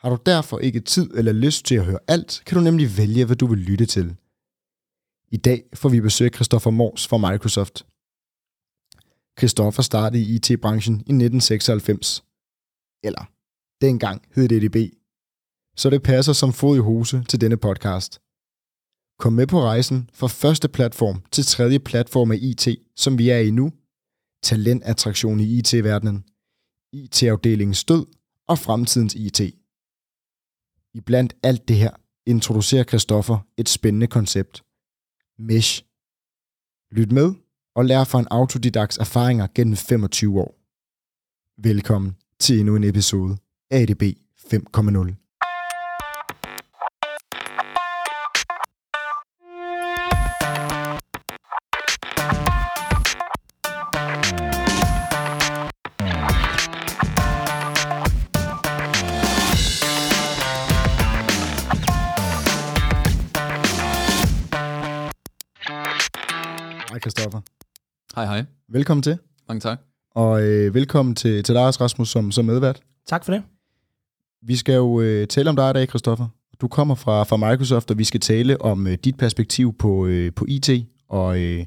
Har du derfor ikke tid eller lyst til at høre alt, kan du nemlig vælge, hvad du vil lytte til. I dag får vi besøg af Christoffer Mors fra Microsoft. Christoffer startede i IT-branchen i 1996. Eller, dengang hed det EDB. Så det passer som fod i hose til denne podcast. Kom med på rejsen fra første platform til tredje platform af IT, som vi er i nu. Talentattraktion i IT-verdenen. IT-afdelingens død og fremtidens IT. I blandt alt det her introducerer Christoffer et spændende koncept. Mesh. Lyt med og lær fra en autodidaks erfaringer gennem 25 år. Velkommen til endnu en episode af ADB 5.0. Hej Christoffer. Hej hej. Velkommen til. Mange tak. Og øh, velkommen til, til dig, Rasmus, som, som medvært. Tak for det. Vi skal jo øh, tale om dig i dag, Christoffer. Du kommer fra, fra Microsoft, og vi skal tale om øh, dit perspektiv på, øh, på IT, og øh,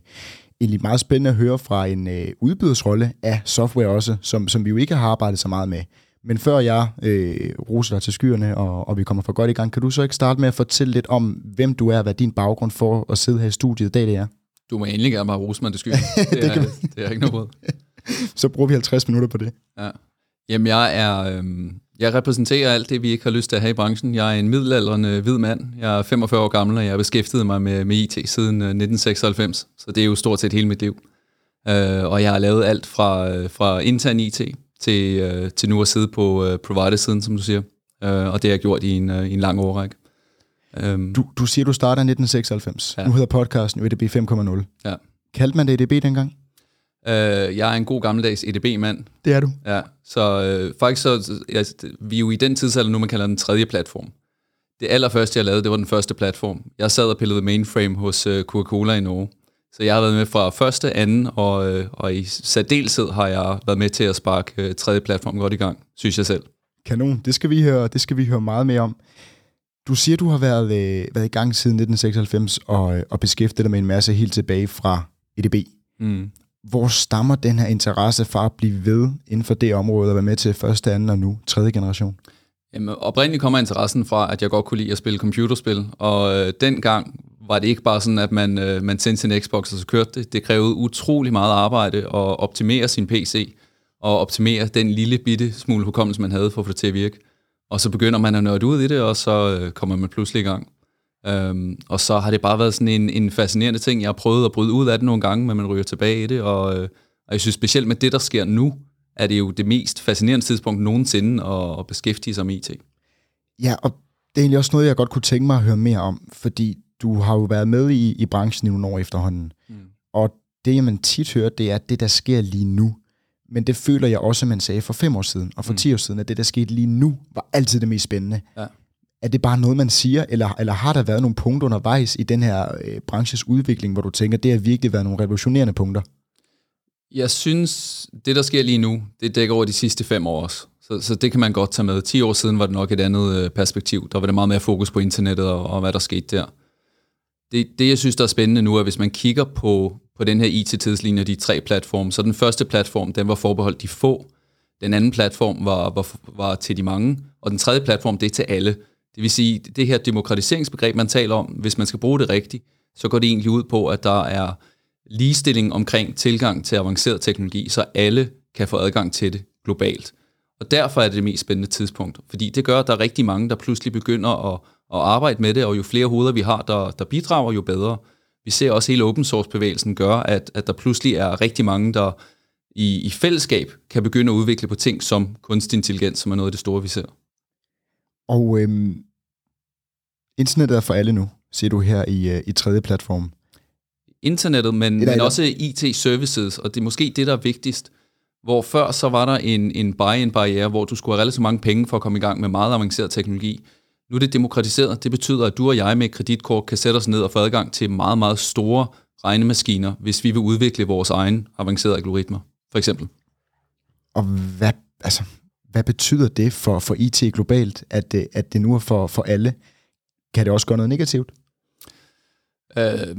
egentlig meget spændende at høre fra en øh, udbydersrolle af software også, som, som vi jo ikke har arbejdet så meget med. Men før jeg øh, roser dig til skyerne, og, og vi kommer for godt i gang, kan du så ikke starte med at fortælle lidt om, hvem du er, hvad din baggrund for at sidde her i studiet i dag det er? Du må endelig gerne bare rose mig det skyld. Det, er, det er ikke noget råd. Så bruger vi 50 minutter på det. Ja. Jamen, jeg er... Øhm, jeg repræsenterer alt det, vi ikke har lyst til at have i branchen. Jeg er en middelaldrende hvid mand. Jeg er 45 år gammel, og jeg har beskæftiget mig med, med IT siden øh, 1996. Så det er jo stort set hele mit liv. Øh, og jeg har lavet alt fra, øh, fra intern IT til, øh, til nu at sidde på øh, provider-siden, som du siger. Øh, og det har jeg gjort i en, øh, i en lang årrække. Øhm, Du, du siger, du starter i 1996. Ja. Ja. Nu hedder podcasten jo EDB 5.0. Ja. Kaldte man det EDB dengang? øh, jeg er en god gammeldags EDB-mand. Det er du. Ja, så øh, faktisk så, ja, vi er jo i den tidsalder nu, man kalder den tredje platform. Det allerførste, jeg lavede, det var den første platform. Jeg sad og pillede mainframe hos øh, Coca-Cola i Norge. Så jeg har været med fra første, anden, og, øh, og i særdeleshed har jeg været med til at sparke øh, tredje platform godt i gang, synes jeg selv. Kanon. Det skal vi høre, det skal vi høre meget mere om. Du siger, du har været, øh, været i gang siden 1996 og, øh, og beskæftiget dig med en masse helt tilbage fra EDB. Mm. Hvor stammer den her interesse for at blive ved inden for det område og være med til første, anden og nu tredje generation? Jamen, oprindeligt kommer interessen fra, at jeg godt kunne lide at spille computerspil, og øh, dengang var det ikke bare sådan, at man, øh, man sendte sin Xbox, og så kørte det. Det krævede utrolig meget arbejde at optimere sin PC, og optimere den lille bitte smule hukommelse, man havde for at få det til at virke. Og så begynder man at nørde ud i det, og så øh, kommer man pludselig i gang. Øhm, og så har det bare været sådan en, en fascinerende ting. Jeg har prøvet at bryde ud af det nogle gange, men man ryger tilbage i det, og, øh, og jeg synes specielt med det, der sker nu, er det jo det mest fascinerende tidspunkt nogensinde at, at beskæftige sig med IT. Ja, og det er egentlig også noget, jeg godt kunne tænke mig at høre mere om, fordi du har jo været med i, i branchen i nogle år efterhånden. Mm. Og det, man tit hører, det er det, der sker lige nu. Men det føler jeg også, man sagde for fem år siden og for mm. ti år siden, at det, der skete lige nu, var altid det mest spændende. Ja. Er det bare noget, man siger, eller, eller har der været nogle punkter undervejs i den her øh, branches udvikling, hvor du tænker, det har virkelig været nogle revolutionerende punkter? Jeg synes, det der sker lige nu, det dækker over de sidste fem år også. Så, så det kan man godt tage med. 10 år siden var det nok et andet øh, perspektiv. Der var det meget mere fokus på internettet og, og hvad der skete der. Det, det, jeg synes, der er spændende nu, er, hvis man kigger på, på den her IT-tidslinje, de tre platforme, så den første platform, den var forbeholdt de få. Den anden platform var, var, var til de mange. Og den tredje platform, det er til alle. Det vil sige, det her demokratiseringsbegreb, man taler om, hvis man skal bruge det rigtigt, så går det egentlig ud på, at der er ligestilling omkring tilgang til avanceret teknologi, så alle kan få adgang til det globalt. Og derfor er det det mest spændende tidspunkt, fordi det gør, at der er rigtig mange, der pludselig begynder at, at arbejde med det, og jo flere hoveder vi har, der, der bidrager, jo bedre. Vi ser også, hele open source bevægelsen gør, at, at der pludselig er rigtig mange, der i, i fællesskab kan begynde at udvikle på ting som kunstig intelligens, som er noget af det store, vi ser. Og øhm, Internettet er for alle nu, siger du her i, øh, i tredje platform. Internettet, men, men også IT-services, og det er måske det, der er vigtigst. Hvor før så var der en, en buy-in-barriere, hvor du skulle have relativt mange penge for at komme i gang med meget avanceret teknologi. Nu er det demokratiseret. Det betyder, at du og jeg med kreditkort kan sætte os ned og få adgang til meget, meget store regnemaskiner, hvis vi vil udvikle vores egen avancerede algoritmer, for eksempel. Og hvad, altså, hvad betyder det for, for IT globalt, at det, at det nu er for, for alle? Kan det også gøre noget negativt? Øh,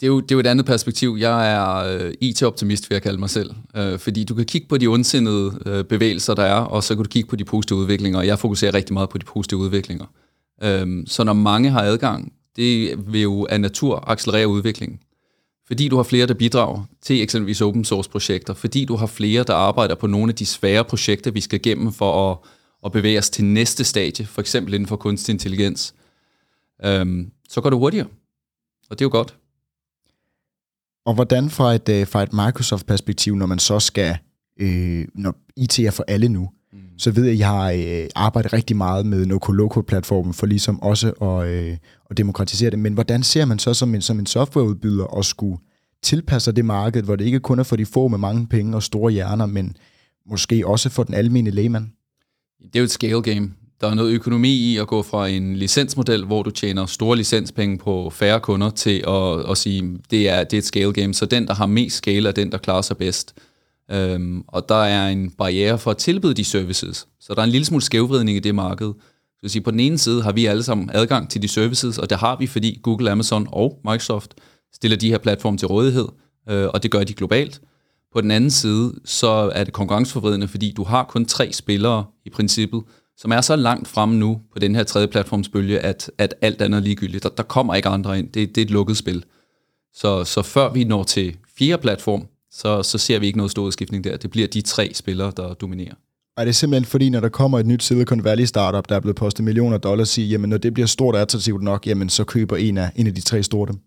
det, er jo, det er jo et andet perspektiv. Jeg er øh, IT-optimist, vil jeg kalde mig selv. Øh, fordi du kan kigge på de ondsindede øh, bevægelser, der er, og så kan du kigge på de positive udviklinger, og jeg fokuserer rigtig meget på de positive udviklinger. Øh, så når mange har adgang, det vil jo af natur accelerere udviklingen. Fordi du har flere, der bidrager til eksempelvis open source projekter, fordi du har flere, der arbejder på nogle af de svære projekter, vi skal igennem for at, at bevæge os til næste stadie, for eksempel inden for kunstig intelligens, øhm, så går det hurtigere. Og det er jo godt. Og hvordan fra et, øh, fra et Microsoft-perspektiv, når man så skal, øh, når IT er for alle nu, mm. så ved jeg, at I har øh, arbejdet rigtig meget med Noco-Loco-platformen for ligesom også at, øh, at demokratisere det. Men hvordan ser man så som en, som en softwareudbyder at skulle tilpasse det marked, hvor det ikke kun er for de få med mange penge og store hjerner, men måske også for den almindelige lægemand? Det er jo et scale game. Der er noget økonomi i at gå fra en licensmodel, hvor du tjener store licenspenge på færre kunder, til at, at sige, det er, det er et scale game. Så den, der har mest scale, er den, der klarer sig bedst. Øhm, og der er en barriere for at tilbyde de services. Så der er en lille smule skævvridning i det marked. Så sige, på den ene side har vi alle sammen adgang til de services, og det har vi, fordi Google, Amazon og Microsoft stiller de her platforme til rådighed, øh, og det gør de globalt. På den anden side, så er det konkurrenceforvridende, fordi du har kun tre spillere i princippet, som er så langt fremme nu på den her tredje platformsbølge, at, at alt andet er ligegyldigt. Der, der kommer ikke andre ind. Det, det er et lukket spil. Så, så før vi når til fjerde platform, så, så ser vi ikke noget stor udskiftning der. Det bliver de tre spillere, der dominerer. Er det simpelthen fordi, når der kommer et nyt Silicon Valley startup, der er blevet postet millioner dollars, siger, jamen når det bliver stort og attraktivt nok, jamen så køber en af, en af de tre store dem?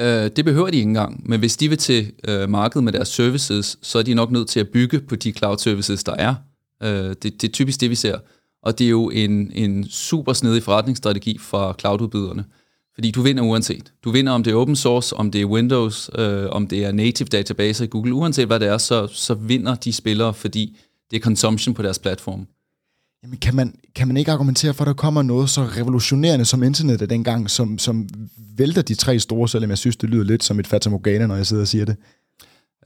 Øh, det behøver de ikke engang, men hvis de vil til øh, markedet med deres services, så er de nok nødt til at bygge på de cloud services, der er. Øh, det, det er typisk det, vi ser. Og det er jo en, en super snedig forretningsstrategi for cloududbyderne. Fordi du vinder uanset. Du vinder, om det er open source, om det er Windows, øh, om det er native databaser i Google. Uanset hvad det er, så, så vinder de spillere, fordi det er consumption på deres platform. Jamen, kan man, kan man ikke argumentere for, at der kommer noget så revolutionerende som internettet dengang, som, som vælter de tre store, selvom jeg synes, det lyder lidt som et fatamorgana, når jeg sidder og siger det?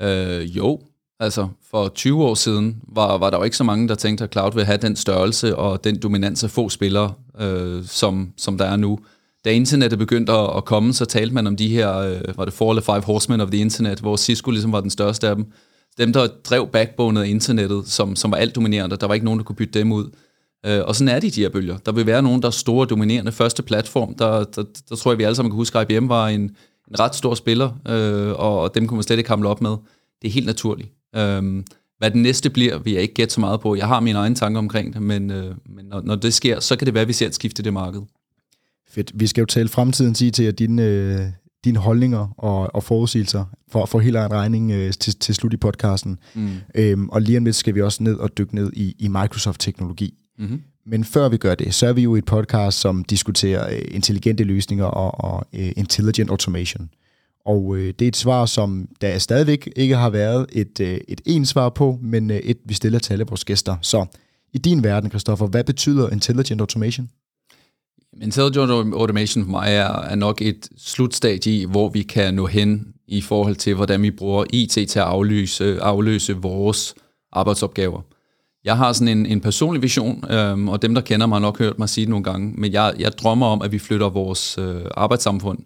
Øh, jo, altså for 20 år siden var, var der jo ikke så mange, der tænkte, at cloud ville have den størrelse og den dominans af få spillere, øh, som, som der er nu. Da internettet begyndte at, at komme, så talte man om de her, øh, var det four eller five horsemen of the internet, hvor Cisco ligesom var den største af dem dem, der drev backboneet af internettet, som, som var alt dominerende, der var ikke nogen, der kunne bytte dem ud. Øh, og sådan er de, de her bølger. Der vil være nogen, der er store, dominerende første platform. Der, der, der tror jeg, vi alle sammen kan huske, at IBM var en, en ret stor spiller, øh, og, og dem kunne man slet ikke hamle op med. Det er helt naturligt. Øh, hvad den næste bliver, vil jeg ikke gætte så meget på. Jeg har mine egne tanker omkring det, men, øh, men når, når det sker, så kan det være, at vi ser et skifte i det marked. Fedt. Vi skal jo tale fremtiden sige til, at dine, øh, dine holdninger og, og forudsigelser for, for hele en regning øh, til, til slut i podcasten. Mm. Øhm, og lige om lidt skal vi også ned og dykke ned i, i Microsoft-teknologi. Mm-hmm. Men før vi gør det, så er vi jo et podcast, som diskuterer øh, intelligente løsninger og, og øh, intelligent automation. Og øh, det er et svar, som der stadigvæk ikke har været et, øh, et ens svar på, men øh, et, vi stiller til alle vores gæster. Så i din verden, Christoffer, hvad betyder intelligent automation? Intelligent automation for mig er, er nok et slutstadie i, hvor vi kan nå hen i forhold til, hvordan vi bruger IT til at afløse, afløse vores arbejdsopgaver. Jeg har sådan en, en personlig vision, øhm, og dem, der kender mig, har nok hørt mig sige det nogle gange, men jeg, jeg drømmer om, at vi flytter vores øh, arbejdssamfund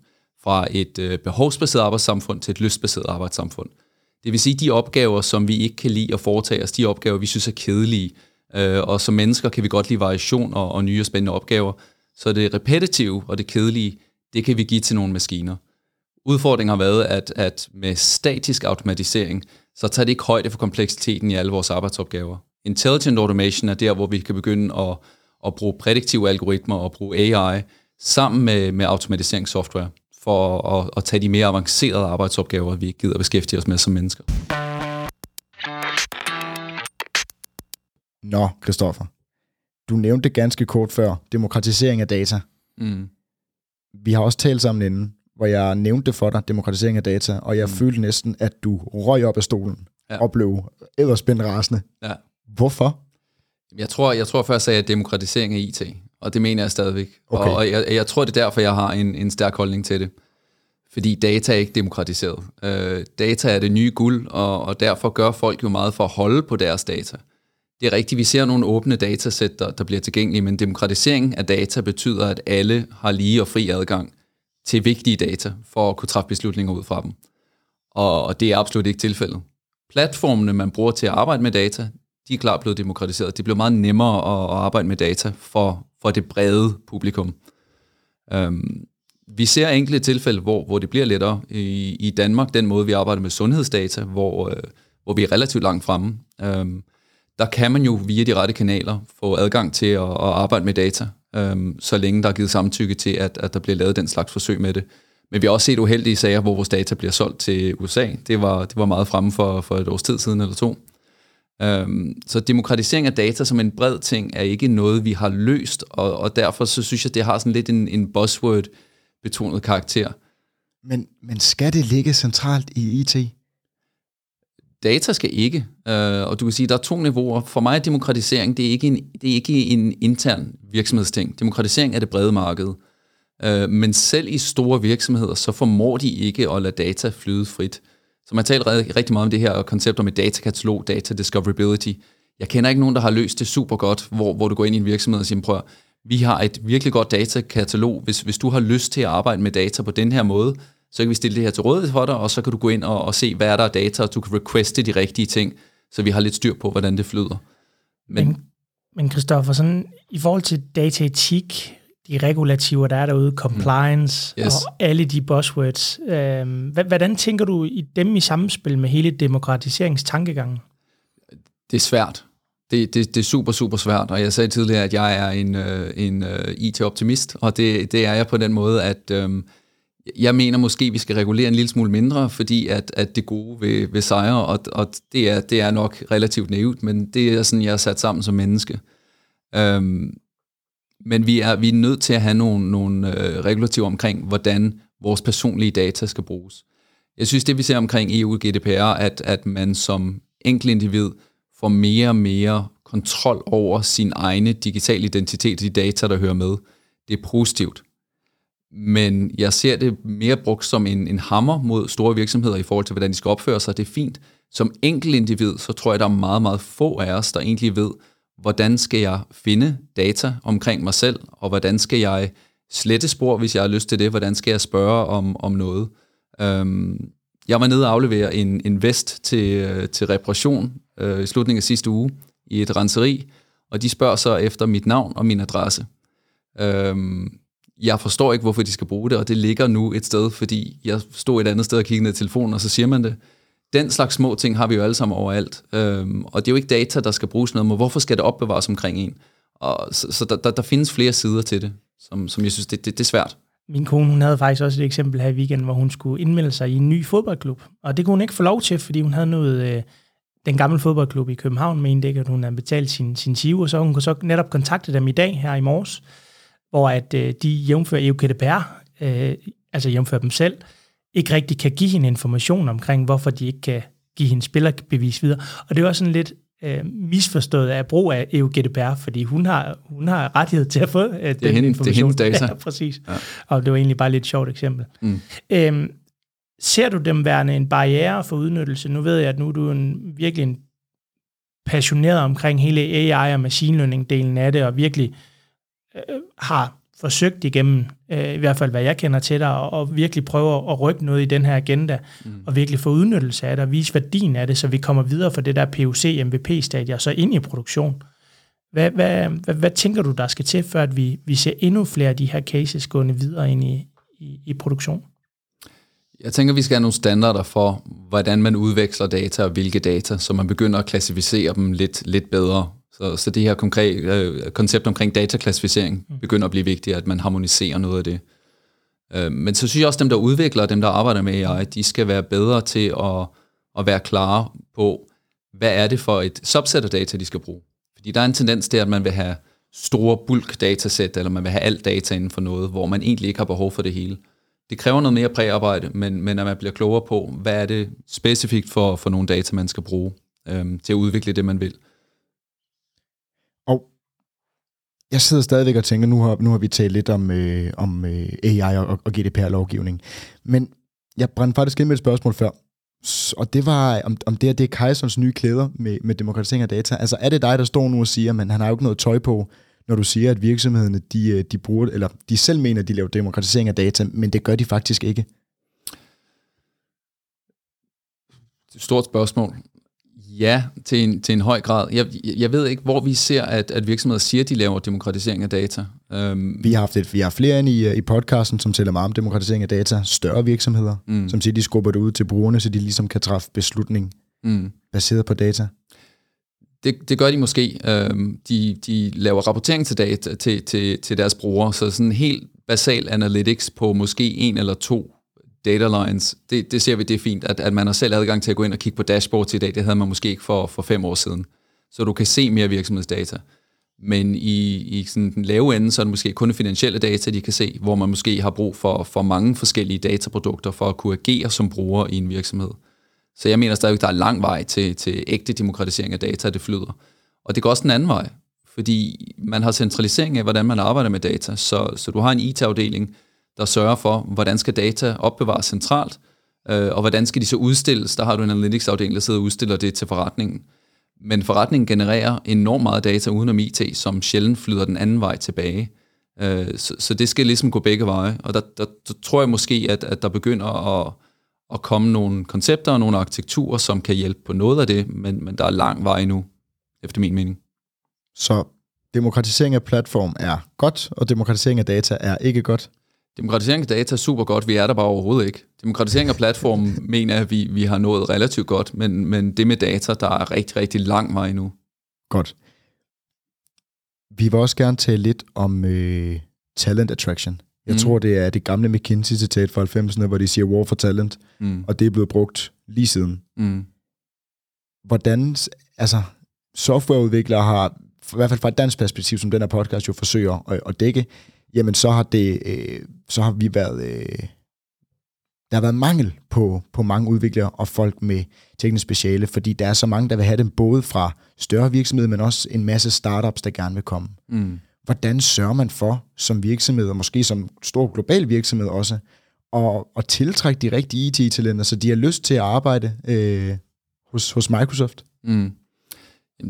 fra et øh, behovsbaseret arbejdssamfund til et lystbaseret arbejdssamfund. Det vil sige, de opgaver, som vi ikke kan lide at foretage os, de opgaver, vi synes er kedelige, øh, og som mennesker kan vi godt lide variation og, og nye og spændende opgaver, så det repetitive og det kedelige, det kan vi give til nogle maskiner. Udfordringen har været, at, at med statisk automatisering, så tager det ikke højde for kompleksiteten i alle vores arbejdsopgaver. Intelligent automation er der, hvor vi kan begynde at, at bruge prædiktive algoritmer og bruge AI sammen med, med automatiseringssoftware for at, at tage de mere avancerede arbejdsopgaver, vi ikke gider beskæftige os med som mennesker. Nå, Christoffer du nævnte ganske kort før, demokratisering af data. Mm. vi har også talt sammen inden, hvor jeg nævnte for dig, demokratisering af data, og jeg mm. følte næsten, at du røg op af stolen ja. og blev edderspændt rasende. Ja. Hvorfor? Jeg tror, jeg tror først, at jeg demokratisering af IT, og det mener jeg stadigvæk. Okay. Og jeg, jeg tror, det er derfor, jeg har en, en stærk holdning til det. Fordi data er ikke demokratiseret. Øh, data er det nye guld, og, og derfor gør folk jo meget for at holde på deres data. Det er rigtigt, vi ser nogle åbne datasæt, der, der bliver tilgængelige, men demokratisering af data betyder, at alle har lige og fri adgang til vigtige data for at kunne træffe beslutninger ud fra dem. Og, og det er absolut ikke tilfældet. Platformene, man bruger til at arbejde med data, de er klart blevet demokratiseret. Det bliver meget nemmere at, at arbejde med data for, for det brede publikum. Um, vi ser enkelte tilfælde, hvor, hvor det bliver lettere. I, I Danmark, den måde vi arbejder med sundhedsdata, hvor, øh, hvor vi er relativt langt fremme, um, der kan man jo via de rette kanaler få adgang til at, at arbejde med data, um, så længe der er givet samtykke til, at, at der bliver lavet den slags forsøg med det. Men vi har også set uheldige sager, hvor vores data bliver solgt til USA. Det var, det var meget fremme for, for et års tid siden eller to. Um, så demokratisering af data som en bred ting er ikke noget, vi har løst, og, og derfor så synes jeg, det har sådan lidt en, en buzzword-betonet karakter. Men, men skal det ligge centralt i IT? Data skal ikke, uh, og du kan sige, der er to niveauer. For mig er demokratisering, det er ikke en, det er ikke en intern virksomhedsting. Demokratisering er det brede marked. Uh, men selv i store virksomheder, så formår de ikke at lade data flyde frit. Så man taler rigtig meget om det her koncept om et datakatalog, data discoverability. Jeg kender ikke nogen, der har løst det super godt, hvor, hvor du går ind i en virksomhed og siger, prøv vi har et virkelig godt datakatalog. Hvis, hvis du har lyst til at arbejde med data på den her måde, så kan vi stille det her til rådighed for dig, og så kan du gå ind og, og se, hvad er der af data, og du kan requeste de rigtige ting, så vi har lidt styr på, hvordan det flyder. Men, men, men Christoffer, sådan, i forhold til dataetik, de regulativer, der er derude, compliance mm. yes. og alle de buzzwords. Øh, hvordan tænker du i dem i samspil med hele demokratiseringstankegangen? Det er svært. Det, det, det er super, super svært, og jeg sagde tidligere, at jeg er en, øh, en uh, IT-optimist, og det, det er jeg på den måde, at øh, jeg mener måske, at vi skal regulere en lille smule mindre, fordi at, at det gode vil, vil sejre, og, og det, er, det er nok relativt naivt, men det er sådan, jeg er sat sammen som menneske. Øhm, men vi er, vi er nødt til at have nogle, nogle øh, regulativer omkring, hvordan vores personlige data skal bruges. Jeg synes, det vi ser omkring EU-GDPR, at, at man som enkelt individ får mere og mere kontrol over sin egne digitale identitet, de data, der hører med. Det er positivt. Men jeg ser det mere brugt som en, en hammer mod store virksomheder i forhold til, hvordan de skal opføre sig. Det er fint. Som enkelt individ, så tror jeg, der er meget, meget få af os, der egentlig ved, hvordan skal jeg finde data omkring mig selv, og hvordan skal jeg slette spor, hvis jeg har lyst til det, hvordan skal jeg spørge om, om noget. Øhm, jeg var nede og aflevere en, en vest til, øh, til reparation øh, i slutningen af sidste uge i et renseri, og de spørger så efter mit navn og min adresse. Øhm, jeg forstår ikke, hvorfor de skal bruge det, og det ligger nu et sted, fordi jeg stod et andet sted og kiggede ned i telefonen, og så siger man det den slags små ting har vi jo alle sammen overalt. Øhm, og det er jo ikke data, der skal bruges noget, men hvorfor skal det opbevares omkring en? Og, så så der, der, der findes flere sider til det, som, som jeg synes, det, det, det er svært. Min kone hun havde faktisk også et eksempel her i weekenden, hvor hun skulle indmelde sig i en ny fodboldklub. Og det kunne hun ikke få lov til, fordi hun havde noget... Øh, den gamle fodboldklub i København mente ikke, at hun havde betalt sin, sin SIV, og så hun kunne så netop kontakte dem i dag her i morges, hvor at øh, de jævnfører EU GDPR, øh, altså jævnfører dem selv, ikke rigtig kan give hende information omkring, hvorfor de ikke kan give hende spillerbevis videre. Og det er også sådan lidt øh, misforstået af brug af EU GDPR, fordi hun har, hun har rettighed til at få øh, den det er hende, information. Det er data. Ja, præcis. Ja. Og det var egentlig bare lidt et sjovt eksempel. Mm. Øhm, ser du dem værende en barriere for udnyttelse? Nu ved jeg, at nu er du en, virkelig en passioneret omkring hele AI og machine learning-delen af det, og virkelig øh, har forsøgt igennem, øh, i hvert fald hvad jeg kender til dig, og, og virkelig prøve at rykke noget i den her agenda, mm. og virkelig få udnyttelse af det, og vise værdien af det, så vi kommer videre fra det der PUC, MVP-stadie, og så ind i produktion. Hvad, hvad, hvad, hvad tænker du, der skal til, før at vi, vi ser endnu flere af de her cases gående videre ind i, i, i produktion? Jeg tænker, vi skal have nogle standarder for, hvordan man udveksler data og hvilke data, så man begynder at klassificere dem lidt, lidt bedre. Så, så det her konkret, øh, koncept omkring dataklassificering mm. begynder at blive vigtigt, at man harmoniserer noget af det. Øh, men så synes jeg også, at dem, der udvikler dem, der arbejder med AI, de skal være bedre til at, at være klare på, hvad er det for et subset af data, de skal bruge. Fordi der er en tendens til, at man vil have store bulk datasæt, eller man vil have alt data inden for noget, hvor man egentlig ikke har behov for det hele. Det kræver noget mere præarbejde, men, men at man bliver klogere på, hvad er det specifikt for, for nogle data, man skal bruge øhm, til at udvikle det, man vil. Og jeg sidder stadigvæk og tænker, nu har, nu har vi talt lidt om, øh, om øh, AI og, og GDPR-lovgivning, men jeg brændte faktisk ind med et spørgsmål før, og det var, om, om det, her, det er Kajsons nye klæder med, med demokratisering af data. Altså er det dig, der står nu og siger, men han har jo ikke noget tøj på, når du siger, at virksomhederne, de, øh, de bruger, eller de selv mener, at de laver demokratisering af data, men det gør de faktisk ikke? Det er et Stort spørgsmål. Ja, til en, til en høj grad. Jeg, jeg ved ikke, hvor vi ser, at, at virksomheder siger, at de laver demokratisering af data. Um, vi har haft et, vi har flere ind i, i podcasten, som tæller meget om demokratisering af data. Større virksomheder, mm. som siger, de skubber det ud til brugerne, så de ligesom kan træffe beslutning mm. baseret på data. Det, det gør de måske. Um, de, de laver rapportering til, data, til, til, til deres brugere, så sådan helt basal analytics på måske en eller to data lines, det, det ser vi, det er fint, at, at man har selv adgang til at gå ind og kigge på dashboards i dag. Det havde man måske ikke for, for fem år siden. Så du kan se mere virksomhedsdata. Men i, i sådan den lave ende, så er det måske kun finansielle data, de kan se, hvor man måske har brug for, for mange forskellige dataprodukter for at kunne agere som bruger i en virksomhed. Så jeg mener stadigvæk, der er lang vej til, til ægte demokratisering af data, det flyder. Og det går også den anden vej, fordi man har centralisering af, hvordan man arbejder med data. Så, så du har en IT-afdeling, der sørger for, hvordan skal data opbevares centralt, øh, og hvordan skal de så udstilles. Der har du en analytics-afdeling, der sidder og udstiller det til forretningen. Men forretningen genererer enormt meget data uden om IT, som sjældent flyder den anden vej tilbage. Øh, så, så det skal ligesom gå begge veje. Og der, der, der tror jeg måske, at, at der begynder at, at komme nogle koncepter og nogle arkitekturer, som kan hjælpe på noget af det, men, men der er lang vej endnu, efter min mening. Så demokratisering af platform er godt, og demokratisering af data er ikke godt? Demokratisering af data er super godt, vi er der bare overhovedet ikke. Demokratisering af platformen mener jeg, at vi, vi har nået relativt godt, men, men det med data, der er rigtig, rigtig lang vej nu. Godt. Vi vil også gerne tale lidt om øh, talent attraction. Jeg mm. tror, det er det gamle McKinsey-citat fra 90'erne, hvor de siger war for talent, mm. og det er blevet brugt lige siden. Mm. Hvordan, altså, softwareudviklere har, i hvert fald fra et dansk perspektiv, som den her podcast jo forsøger at, at dække, jamen så har, det, øh, så har vi været... Øh, der har været mangel på, på mange udviklere og folk med teknisk speciale, fordi der er så mange, der vil have dem både fra større virksomheder, men også en masse startups, der gerne vil komme. Mm. Hvordan sørger man for som virksomhed, og måske som stor global virksomhed også, at, at tiltrække de rigtige IT-talenter, så de har lyst til at arbejde øh, hos, hos Microsoft? Mm.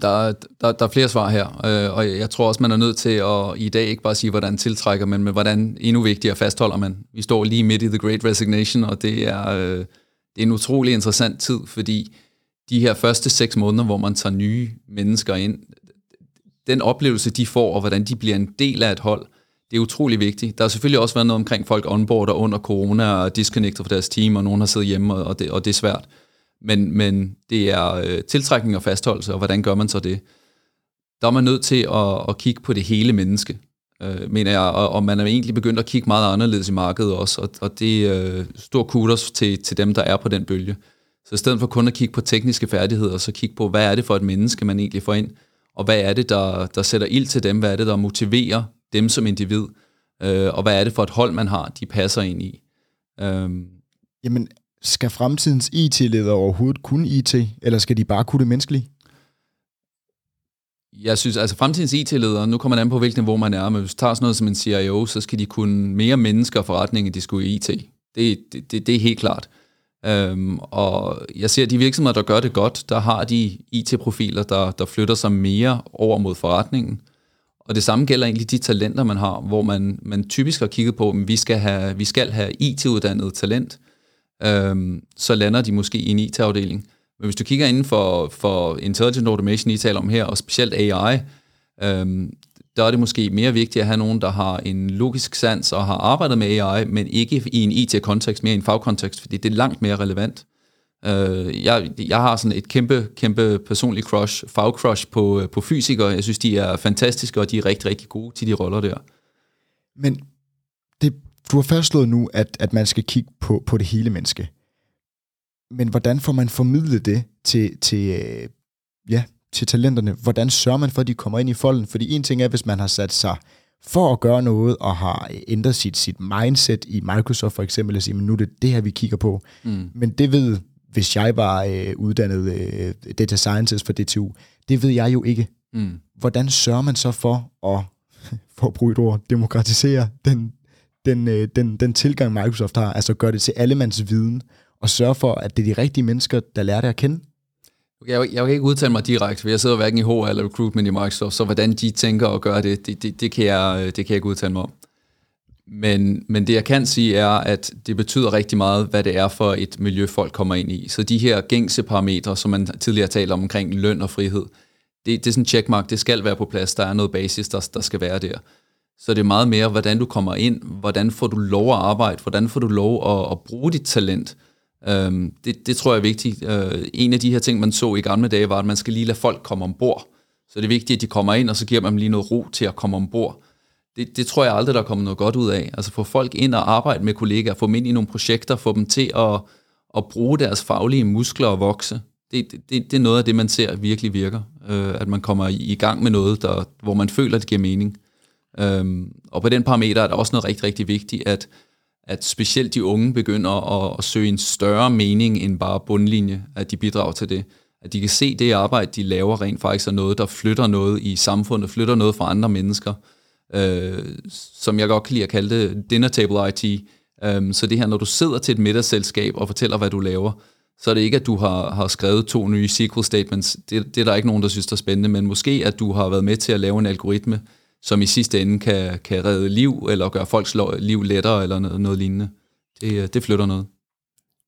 Der, der, der er flere svar her, øh, og jeg tror også, man er nødt til at i dag ikke bare sige, hvordan tiltrækker man, men hvordan endnu vigtigere fastholder man. Vi står lige midt i The Great Resignation, og det er, øh, det er en utrolig interessant tid, fordi de her første seks måneder, hvor man tager nye mennesker ind, den oplevelse, de får, og hvordan de bliver en del af et hold, det er utrolig vigtigt. Der har selvfølgelig også været noget omkring folk onboarder under corona og disconnected fra deres team, og nogen har siddet hjemme, og det, og det er svært. Men, men det er øh, tiltrækning og fastholdelse, og hvordan gør man så det? Der er man nødt til at, at kigge på det hele menneske, øh, mener jeg, og, og man er egentlig begyndt at kigge meget anderledes i markedet også, og, og det er øh, stor kudos til, til dem, der er på den bølge. Så i stedet for kun at kigge på tekniske færdigheder, så kigge på, hvad er det for et menneske, man egentlig får ind, og hvad er det, der, der sætter ild til dem, hvad er det, der motiverer dem som individ, øh, og hvad er det for et hold, man har, de passer ind i. Øh, Jamen, skal fremtidens IT-ledere overhovedet kunne IT, eller skal de bare kunne det menneskelige? Jeg synes, altså fremtidens IT-ledere, nu kommer man an på, hvilket niveau man er, men hvis du tager sådan noget som en CIO, så skal de kunne mere mennesker og forretning, end de skulle i IT. Det, det, det, det er helt klart. Øhm, og jeg ser, at de virksomheder, der gør det godt, der har de IT-profiler, der, der flytter sig mere over mod forretningen. Og det samme gælder egentlig de talenter, man har, hvor man, man typisk har kigget på, at vi skal have, vi skal have IT-uddannet talent, øhm, så lander de måske i en IT-afdeling. Men hvis du kigger inden for, for Intelligent Automation, I taler om her, og specielt AI, øhm, der er det måske mere vigtigt at have nogen, der har en logisk sans og har arbejdet med AI, men ikke i en IT-kontekst, mere i en fagkontekst, fordi det er langt mere relevant. Øh, jeg, jeg har sådan et kæmpe, kæmpe personligt crush, fagcrush på, øh, på fysikere. Jeg synes, de er fantastiske, og de er rigtig, rigtig gode til de roller der. Men du har fastslået nu, at, at man skal kigge på, på det hele menneske. Men hvordan får man formidlet det til, til, øh, ja, til talenterne, hvordan sørger man for, at de kommer ind i folden? Fordi en ting er, hvis man har sat sig for at gøre noget, og har ændret sit, sit mindset i Microsoft for eksempel, og sige, men nu er det det her, vi kigger på. Mm. Men det ved, hvis jeg var øh, uddannet øh, data scientist for DTU, det ved jeg jo ikke. Mm. Hvordan sørger man så for at, for at bruge et ord, demokratisere den, den, øh, den, den tilgang, Microsoft har, altså gør det til allemands viden, og sørge for, at det er de rigtige mennesker, der lærer det at kende? Jeg, jeg kan ikke udtale mig direkte, for jeg sidder hverken i HR eller recruitment i Microsoft, så hvordan de tænker at gøre det, det, det, det, kan, jeg, øh, det kan jeg ikke udtale mig om. Men, men det jeg kan sige er, at det betyder rigtig meget, hvad det er for et miljø, folk kommer ind i. Så de her gængse parametre, som man tidligere talte om omkring løn og frihed, det, det er sådan en checkmark, det skal være på plads, der er noget basis, der, der skal være der. Så det er meget mere, hvordan du kommer ind, hvordan får du lov at arbejde, hvordan får du lov at, at bruge dit talent, Øhm, det, det tror jeg er vigtigt. Øh, en af de her ting, man så i gamle dage, var, at man skal lige lade folk komme ombord. Så det er vigtigt, at de kommer ind, og så giver man dem lige noget ro til at komme ombord. Det, det tror jeg aldrig, der kommer noget godt ud af. Altså få folk ind og arbejde med kollegaer, få dem ind i nogle projekter, få dem til at, at bruge deres faglige muskler og vokse. Det, det, det er noget af det, man ser virkelig virker. Øh, at man kommer i, gang med noget, der, hvor man føler, det giver mening. Øhm, og på den parameter er der også noget rigtig, rigtig vigtigt, at at specielt de unge begynder at, at søge en større mening end bare bundlinje, at de bidrager til det. At de kan se det arbejde, de laver rent faktisk er noget, der flytter noget i samfundet, flytter noget for andre mennesker. Øh, som jeg godt kan lide at kalde det dinner table IT. Øhm, så det her, når du sidder til et middagsselskab og fortæller, hvad du laver, så er det ikke, at du har, har skrevet to nye SQL statements. Det, det er der ikke nogen, der synes, der er spændende, men måske, at du har været med til at lave en algoritme, som i sidste ende kan, kan redde liv, eller gøre folks liv lettere, eller noget, noget lignende. Det, det flytter noget.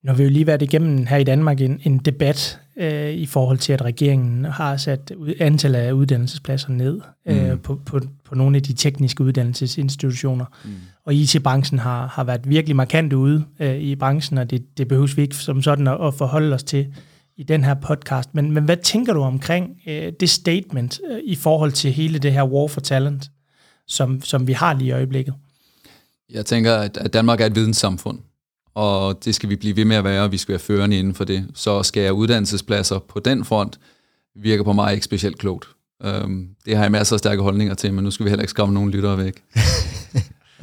Nu har vi jo lige været igennem her i Danmark en, en debat øh, i forhold til, at regeringen har sat antallet af uddannelsespladser ned øh, mm. på, på, på nogle af de tekniske uddannelsesinstitutioner. Mm. Og IT-branchen har, har været virkelig markant ude øh, i branchen, og det, det behøves vi ikke som sådan at, at forholde os til i den her podcast. Men, men hvad tænker du omkring øh, det statement øh, i forhold til hele det her war for talent, som, som vi har lige i øjeblikket? Jeg tænker, at Danmark er et videnssamfund, og det skal vi blive ved med at være, og vi skal være førende inden for det. Så skal jeg uddannelsespladser på den front, virker på mig ikke specielt klogt. Um, det har jeg masser af stærke holdninger til, men nu skal vi heller ikke skræmme nogen lyttere væk.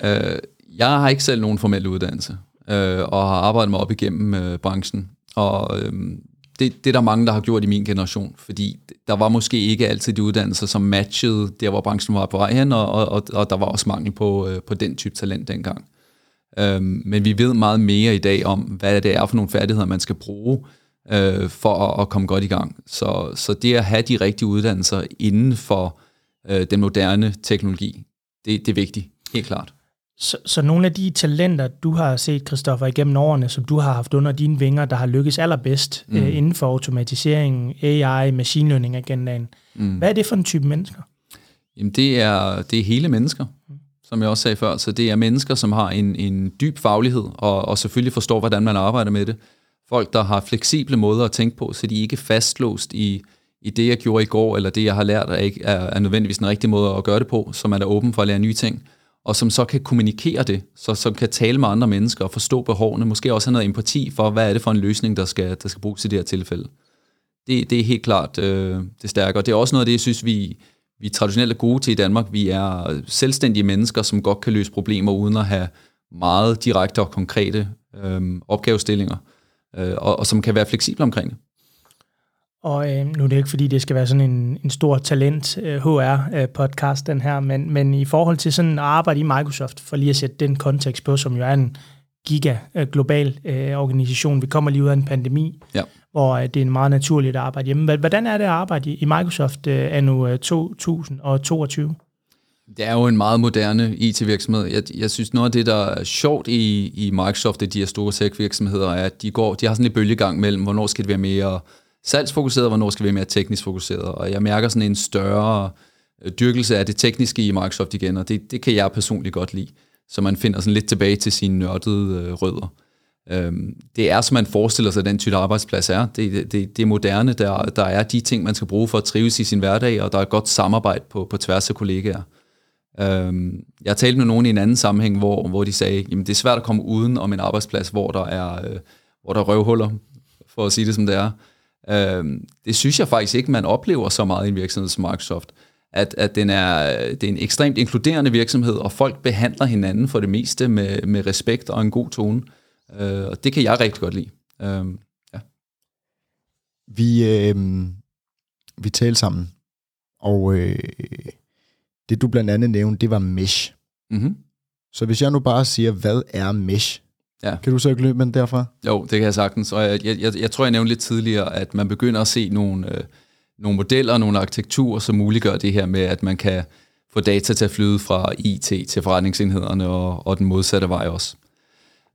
uh, jeg har ikke selv nogen formel uddannelse, uh, og har arbejdet mig op igennem uh, branchen. Og um, det, det er der mange, der har gjort i min generation, fordi der var måske ikke altid de uddannelser, som matchede der, hvor branchen var på vej hen, og, og, og der var også mangel på, øh, på den type talent dengang. Øhm, men vi ved meget mere i dag om, hvad det er for nogle færdigheder, man skal bruge øh, for at, at komme godt i gang. Så, så det at have de rigtige uddannelser inden for øh, den moderne teknologi, det, det er vigtigt, helt klart. Så, så nogle af de talenter, du har set, Christoffer, igennem årene, som du har haft under dine vinger, der har lykkes allerbedst mm. øh, inden for automatisering, AI, machine learning agendaen. Mm. Hvad er det for en type mennesker? Jamen det er, det er hele mennesker, som jeg også sagde før. Så det er mennesker, som har en, en dyb faglighed, og, og selvfølgelig forstår, hvordan man arbejder med det. Folk, der har fleksible måder at tænke på, så de ikke er fastlåst i, i det, jeg gjorde i går, eller det, jeg har lært, er, ikke, er, er nødvendigvis den rigtige måde at gøre det på, så man er åben for at lære nye ting og som så kan kommunikere det, så som kan tale med andre mennesker og forstå behovene, måske også have noget empati for, hvad er det for en løsning, der skal, der skal bruges i det her tilfælde. Det, det er helt klart øh, det stærke, og det er også noget af det, jeg synes, vi, vi traditionelt er gode til i Danmark. Vi er selvstændige mennesker, som godt kan løse problemer uden at have meget direkte og konkrete øh, opgavestillinger, øh, og, og som kan være fleksible omkring det. Og øh, nu er det ikke, fordi det skal være sådan en, en stor talent øh, øh, den her, men, men i forhold til sådan at arbejde i Microsoft, for lige at sætte den kontekst på, som jo er en giga øh, global øh, organisation. Vi kommer lige ud af en pandemi, ja. hvor øh, det er en meget naturligt at arbejde hjemme. Hvordan er det at arbejde i, Microsoft øh, anno øh, 2022? Det er jo en meget moderne IT-virksomhed. Jeg, jeg synes, noget af det, der er sjovt i, i Microsoft, det de her store tech-virksomheder, er, at de, går, de har sådan en bølgegang mellem, hvornår skal det være mere salgsfokuseret, hvornår skal vi være mere teknisk fokuseret. Og jeg mærker sådan en større øh, dyrkelse af det tekniske i Microsoft igen, og det, det kan jeg personligt godt lide. Så man finder sådan lidt tilbage til sine nørdede øh, rødder. Øhm, det er, som man forestiller sig, at den type arbejdsplads er. Det, det, det er moderne, der, der er de ting, man skal bruge for at trives i sin hverdag, og der er et godt samarbejde på, på tværs af kollegaer. Øhm, jeg har talt med nogen i en anden sammenhæng, hvor, hvor de sagde, at det er svært at komme uden om en arbejdsplads, hvor der er, øh, hvor der er røvhuller, for at sige det som det er. Øh, det synes jeg faktisk ikke, man oplever så meget i en virksomhed som Microsoft. At, at den er, det er en ekstremt inkluderende virksomhed, og folk behandler hinanden for det meste med, med respekt og en god tone. Øh, og det kan jeg rigtig godt lide. Øh, ja. Vi, øh, vi talte sammen, og øh, det du blandt andet nævnte, det var mesh. Mm-hmm. Så hvis jeg nu bare siger, hvad er mesh? Ja. Kan du så ikke løbe med den derfra? Jo, det kan jeg sagtens. Og jeg, jeg, jeg tror, jeg nævnte lidt tidligere, at man begynder at se nogle, øh, nogle modeller, nogle arkitekturer, som muliggør det her med, at man kan få data til at flyde fra IT til forretningsenhederne og, og den modsatte vej også.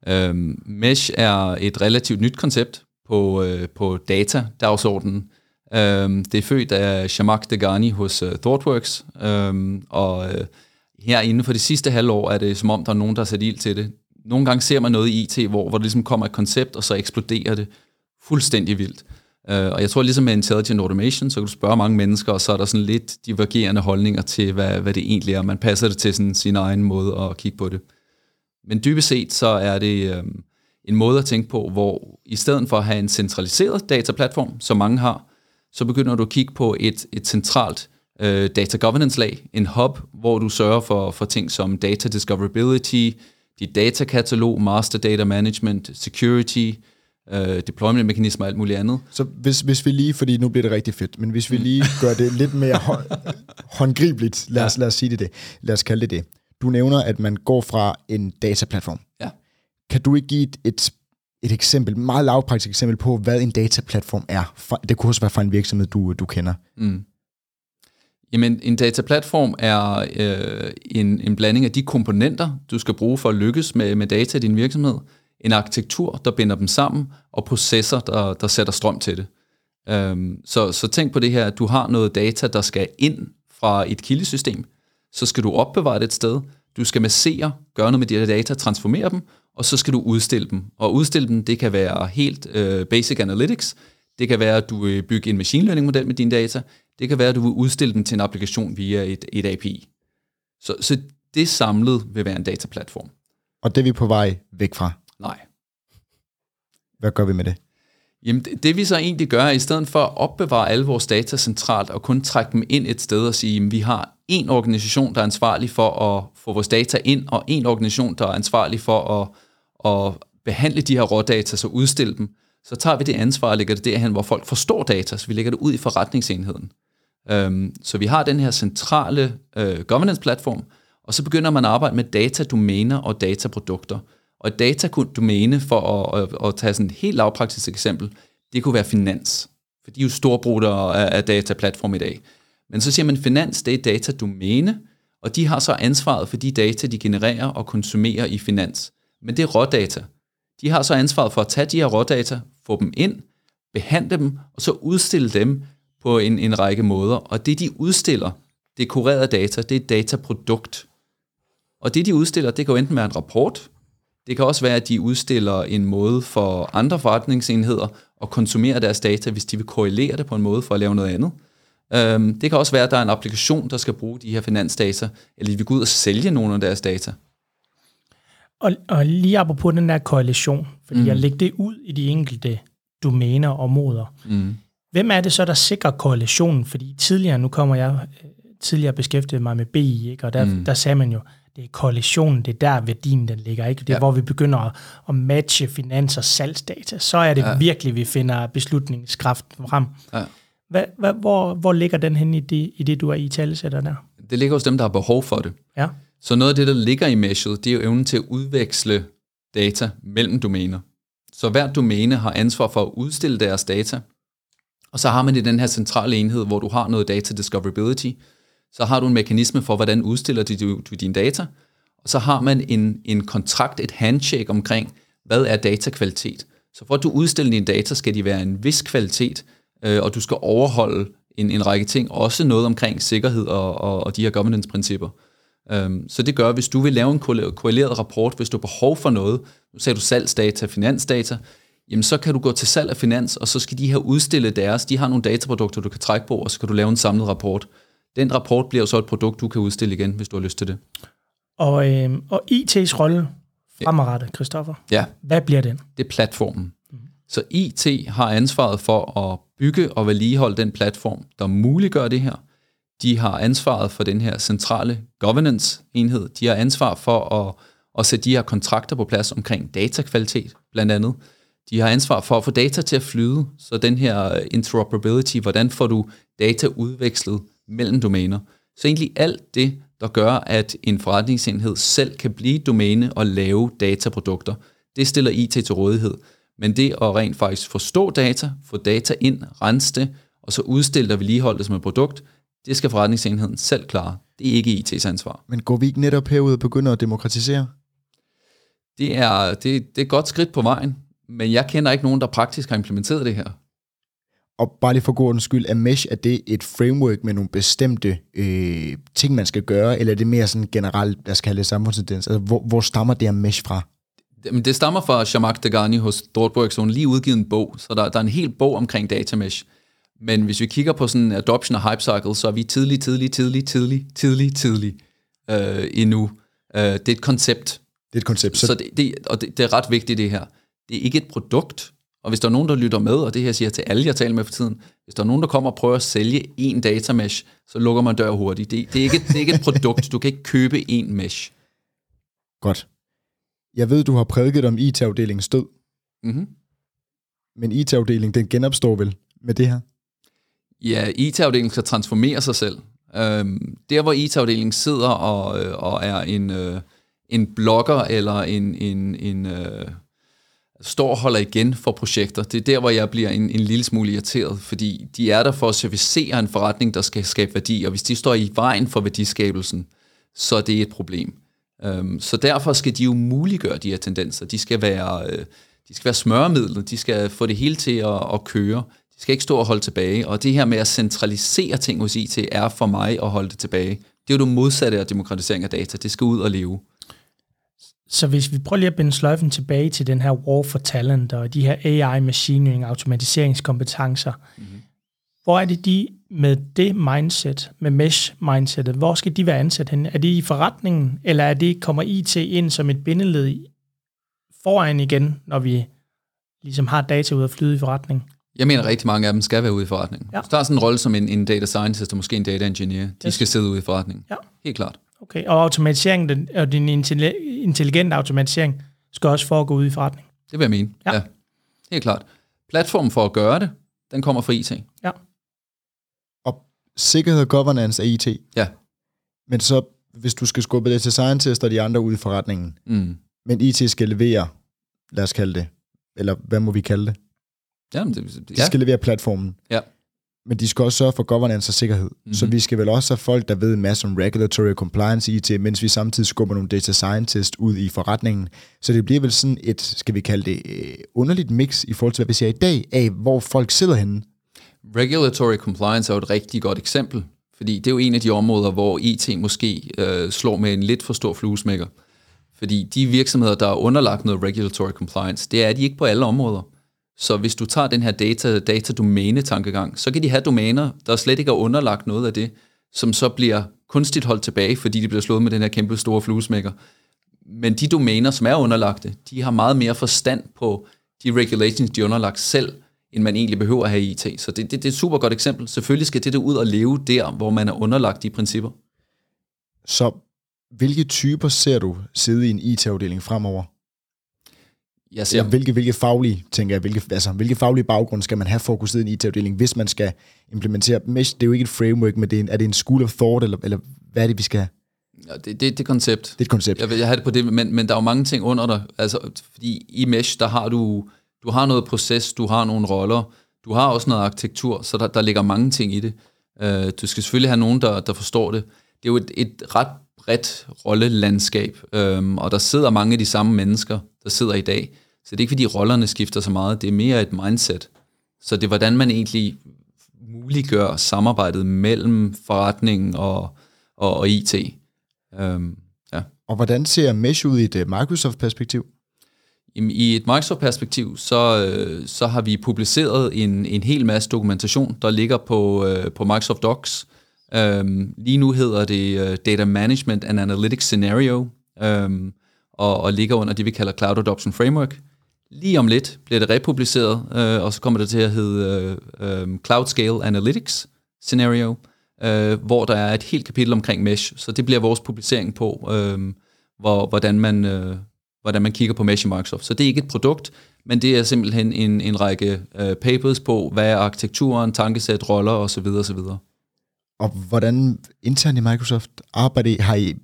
Øhm, Mesh er et relativt nyt koncept på, øh, på data-dagsordenen. Øhm, det er født af Shamak Degani hos uh, ThoughtWorks, øhm, og øh, her inden for de sidste halvår er det som om, der er nogen, der har sat ild til det. Nogle gange ser man noget i IT, hvor, hvor det ligesom kommer et koncept, og så eksploderer det fuldstændig vildt. Uh, og jeg tror ligesom med Intelligent Automation, så kan du spørge mange mennesker, og så er der sådan lidt divergerende holdninger til, hvad, hvad det egentlig er. Man passer det til sådan sin egen måde at kigge på det. Men dybest set så er det øhm, en måde at tænke på, hvor i stedet for at have en centraliseret dataplatform, som mange har, så begynder du at kigge på et, et centralt øh, data governance lag, en hub, hvor du sørger for, for ting som data discoverability, dit datakatalog, master data management, security, øh, deployment mekanismer og alt muligt andet. Så hvis, hvis vi lige, fordi nu bliver det rigtig fedt, men hvis vi lige gør det lidt mere hånd, håndgribeligt, lad os, lad os sige det det, lad os kalde det det. Du nævner, at man går fra en dataplatform. Ja. Kan du ikke give et, et, et eksempel, meget lavpraktisk eksempel på, hvad en dataplatform er? For, det kunne også være fra en virksomhed, du, du kender. Mm. Jamen, en dataplatform er øh, en, en blanding af de komponenter, du skal bruge for at lykkes med, med data i din virksomhed, en arkitektur, der binder dem sammen, og processer, der, der sætter strøm til det. Øhm, så, så tænk på det her, at du har noget data, der skal ind fra et kildesystem, så skal du opbevare det et sted, du skal massere, gøre noget med de her data, transformere dem, og så skal du udstille dem. Og udstille dem, det kan være helt øh, basic analytics, det kan være, at du øh, vil bygge en machine learning model med dine data, det kan være, at du vil udstille dem til en applikation via et, et API. Så, så det samlet vil være en dataplatform. Og det er vi på vej væk fra. Nej. Hvad gør vi med det? Jamen det, det vi så egentlig gør, er i stedet for at opbevare alle vores data centralt og kun trække dem ind et sted og sige, at vi har en organisation, der er ansvarlig for at få vores data ind, og en organisation, der er ansvarlig for at, at behandle de her rådata, så udstille dem, så tager vi det ansvar og lægger det derhen, hvor folk forstår data, så vi lægger det ud i forretningsenheden. Øhm, så vi har den her centrale øh, governance-platform, og så begynder man at arbejde med datadomæner og dataprodukter. Og et datadomæne, for at, at, at tage sådan et helt lavpraktisk eksempel, det kunne være finans. For de er jo storbrugere af, af dataplatform i dag. Men så siger man, finans, det er datadomæne, og de har så ansvaret for de data, de genererer og konsumerer i finans. Men det er rådata. De har så ansvaret for at tage de her rådata, få dem ind, behandle dem, og så udstille dem på en, en række måder. Og det, de udstiller, det kurerede data, det er et dataprodukt. Og det, de udstiller, det kan jo enten være en rapport, det kan også være, at de udstiller en måde for andre forretningsenheder at konsumere deres data, hvis de vil korrelere det på en måde for at lave noget andet. Øhm, det kan også være, at der er en applikation, der skal bruge de her finansdata, eller de vil gå ud og sælge nogle af deres data. Og, og lige apropos den der korrelation, fordi mm. jeg lægger det ud i de enkelte domæner og områder. Mm. Hvem er det så, der sikrer korrelationen? Fordi tidligere, nu kommer jeg øh, tidligere beskæftiget mig med BI, ikke? og der, mm. der sagde man jo, det er koalitionen, det er der værdien den ligger, ikke? Det er, ja. hvor vi begynder at, at matche finans- og salgsdata. Så er det ja. virkelig, vi finder beslutningskraft frem. Ja. Hvad, hvad, hvor, hvor ligger den hen i det, i det, du er i talesætter der? Det ligger hos dem, der har behov for det. Ja. Så noget af det, der ligger i meshet, det er jo evnen til at udveksle data mellem domæner. Så hver domæne har ansvar for at udstille deres data, og så har man i den her centrale enhed, hvor du har noget data discoverability, så har du en mekanisme for, hvordan udstiller du, du dine data, og så har man en, en kontrakt, et handshake omkring, hvad er datakvalitet. Så for at du udstiller dine data, skal de være en vis kvalitet, øh, og du skal overholde en, en række ting, også noget omkring sikkerhed og, og, og de her governance-principper. Øhm, så det gør, hvis du vil lave en korreleret rapport, hvis du har behov for noget, nu sagde du salgsdata, finansdata, jamen så kan du gå til salg af finans, og så skal de her udstille deres, de har nogle dataprodukter, du kan trække på, og så kan du lave en samlet rapport. Den rapport bliver så et produkt, du kan udstille igen, hvis du har lyst til det. Og, øh, og IT's rolle fremadrettet, Christoffer, ja. hvad bliver den? Det er platformen. Mm. Så IT har ansvaret for at bygge og vedligeholde den platform, der muliggør det her. De har ansvaret for den her centrale governance-enhed. De har ansvar for at, at sætte de her kontrakter på plads omkring datakvalitet, blandt andet. De har ansvar for at få data til at flyde, så den her interoperability, hvordan får du data udvekslet mellem domæner. Så egentlig alt det, der gør, at en forretningsenhed selv kan blive domæne og lave dataprodukter, det stiller IT til rådighed. Men det at rent faktisk forstå data, få data ind, rense det, og så udstille og vedligeholde det som et produkt, det skal forretningsenheden selv klare. Det er ikke IT's ansvar. Men går vi ikke netop herud og begynder at demokratisere? Det er, det, det er et godt skridt på vejen, men jeg kender ikke nogen, der praktisk har implementeret det her. Og bare lige for god skyld, er Mesh, er det et framework med nogle bestemte øh, ting, man skal gøre, eller er det mere sådan generelt, lad os kalde det samfundstendens? Altså, hvor, hvor stammer det her Mesh fra? Det, det stammer fra Shamak Degani hos Dortburg, så hun lige udgivet en bog, så der, der er en hel bog omkring data mesh. Men hvis vi kigger på sådan adoption og hype cycle, så er vi tidlig, tidlig, tidlig, tidlig, tidlig, tidlig øh, endnu. Øh, det er et koncept. Det er et koncept. Så, så det, det, og det, det er ret vigtigt det her. Det er ikke et produkt. Og hvis der er nogen, der lytter med, og det her siger jeg til alle, jeg taler med for tiden, hvis der er nogen, der kommer og prøver at sælge en datamesh, så lukker man dør hurtigt. Det, det, er ikke, det er ikke et produkt. Du kan ikke købe en mesh. Godt. Jeg ved, du har prædiket om IT-afdelingens død. Mm-hmm. Men IT-afdelingen, den genopstår vel med det her? Ja, IT-afdelingen skal transformere sig selv. Øhm, der, hvor IT-afdelingen sidder og, øh, og er en, øh, en blogger eller en, en, en øh, står og holder igen for projekter, det er der, hvor jeg bliver en, en lille smule irriteret, fordi de er der for at servicere en forretning, der skal skabe værdi, og hvis de står i vejen for værdiskabelsen, så er det et problem. Øhm, så derfor skal de jo muliggøre de her tendenser. De skal være, øh, de skal være smøremidlet, de skal få det hele til at, at køre. De skal ikke stå og holde tilbage. Og det her med at centralisere ting hos IT er for mig at holde det tilbage. Det er jo det modsatte af demokratisering af data. Det skal ud og leve. Så hvis vi prøver lige at binde sløjfen tilbage til den her war for talent og de her AI, machine learning, automatiseringskompetencer, mm-hmm. hvor er det de med det mindset, med mesh-mindsetet, hvor skal de være ansat hen? Er det i forretningen, eller er det, kommer IT ind som et bindeled foran igen, når vi ligesom har data ud at flyde i forretningen? Jeg mener, rigtig mange af dem skal være ude i forretningen. Ja. der er sådan en rolle som en, en data scientist og måske en data engineer. De yes. skal sidde ude i forretningen. Ja. Helt klart. Okay, og automatiseringen, den, og din intelligente automatisering, skal også foregå ude i forretningen? Det vil jeg mene, ja. ja. Helt klart. Platformen for at gøre det, den kommer fra IT. Ja sikkerhed og governance af IT. Ja. Men så, hvis du skal skubbe det til scientister og de andre ud i forretningen, mm. men IT skal levere, lad os kalde det, eller hvad må vi kalde det? Jamen, det, ja. De skal levere platformen. Ja. Men de skal også sørge for governance og sikkerhed. Mm-hmm. Så vi skal vel også have folk, der ved en masse om regulatory compliance IT, mens vi samtidig skubber nogle data scientists ud i forretningen. Så det bliver vel sådan et, skal vi kalde det, øh, underligt mix i forhold til, hvad vi ser i dag, af hvor folk sidder henne. Regulatory compliance er jo et rigtig godt eksempel, fordi det er jo en af de områder, hvor IT måske øh, slår med en lidt for stor fluesmækker. Fordi de virksomheder, der er underlagt noget regulatory compliance, det er de ikke på alle områder. Så hvis du tager den her data, data-domæne-tankegang, så kan de have domæner, der slet ikke er underlagt noget af det, som så bliver kunstigt holdt tilbage, fordi de bliver slået med den her kæmpe store fluesmækker. Men de domæner, som er underlagte, de har meget mere forstand på de regulations, de er underlagt selv, end man egentlig behøver at have i IT. Så det, det, det er et super godt eksempel. Selvfølgelig skal det ud og leve der, hvor man er underlagt de principper. Så hvilke typer ser du sidde i en IT-afdeling fremover? Jeg ser... Ja, hvilke, hvilke faglige, tænker jeg, hvilke, altså, hvilke faglige baggrund skal man have for at kunne sidde i en IT-afdeling, hvis man skal implementere Mesh? Det er jo ikke et framework, men det er, en, er det en school of thought, eller, eller hvad er det, vi skal? Ja, det, det, det koncept. Det er et koncept. Jeg, jeg har det på det, men, men der er jo mange ting under dig. Altså, fordi i Mesh, der har du du har noget proces, du har nogle roller, du har også noget arkitektur, så der, der ligger mange ting i det. Uh, du skal selvfølgelig have nogen, der, der forstår det. Det er jo et, et ret bredt rollelandskab, um, og der sidder mange af de samme mennesker, der sidder i dag. Så det er ikke, fordi rollerne skifter så meget, det er mere et mindset. Så det er, hvordan man egentlig muliggør samarbejdet mellem forretningen og, og, og IT. Øhm, ja. Og hvordan ser Mesh ud i et Microsoft-perspektiv? I et Microsoft-perspektiv, så, øh, så har vi publiceret en, en hel masse dokumentation, der ligger på, øh, på Microsoft Docs. Um, lige nu hedder det Data Management and Analytics Scenario, um, og, og ligger under det, vi kalder Cloud Adoption Framework. Lige om lidt bliver det republiceret, øh, og så kommer det til at hedde øh, øh, Cloud Scale Analytics Scenario, øh, hvor der er et helt kapitel omkring mesh. Så det bliver vores publicering på, øh, hvor, hvordan, man, øh, hvordan man kigger på mesh i Microsoft. Så det er ikke et produkt, men det er simpelthen en, en række øh, papers på, hvad er arkitekturen, tankesæt, roller osv. osv. Og hvordan internt i Microsoft arbejder har I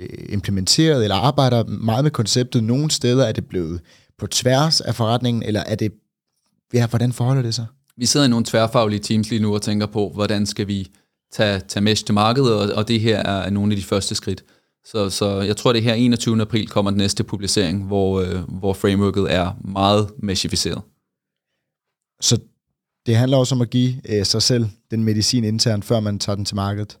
øh, implementeret eller arbejder meget med konceptet? Nogle steder er det blevet på tværs af forretningen, eller er det, ja, hvordan forholder det sig? Vi sidder i nogle tværfaglige teams lige nu og tænker på, hvordan skal vi tage, tage mesh til markedet, og, og det her er nogle af de første skridt. Så, så jeg tror, det her 21. april kommer den næste publicering, hvor, øh, hvor frameworket er meget meshificeret. Så det handler også om at give øh, sig selv den medicin internt, før man tager den til markedet?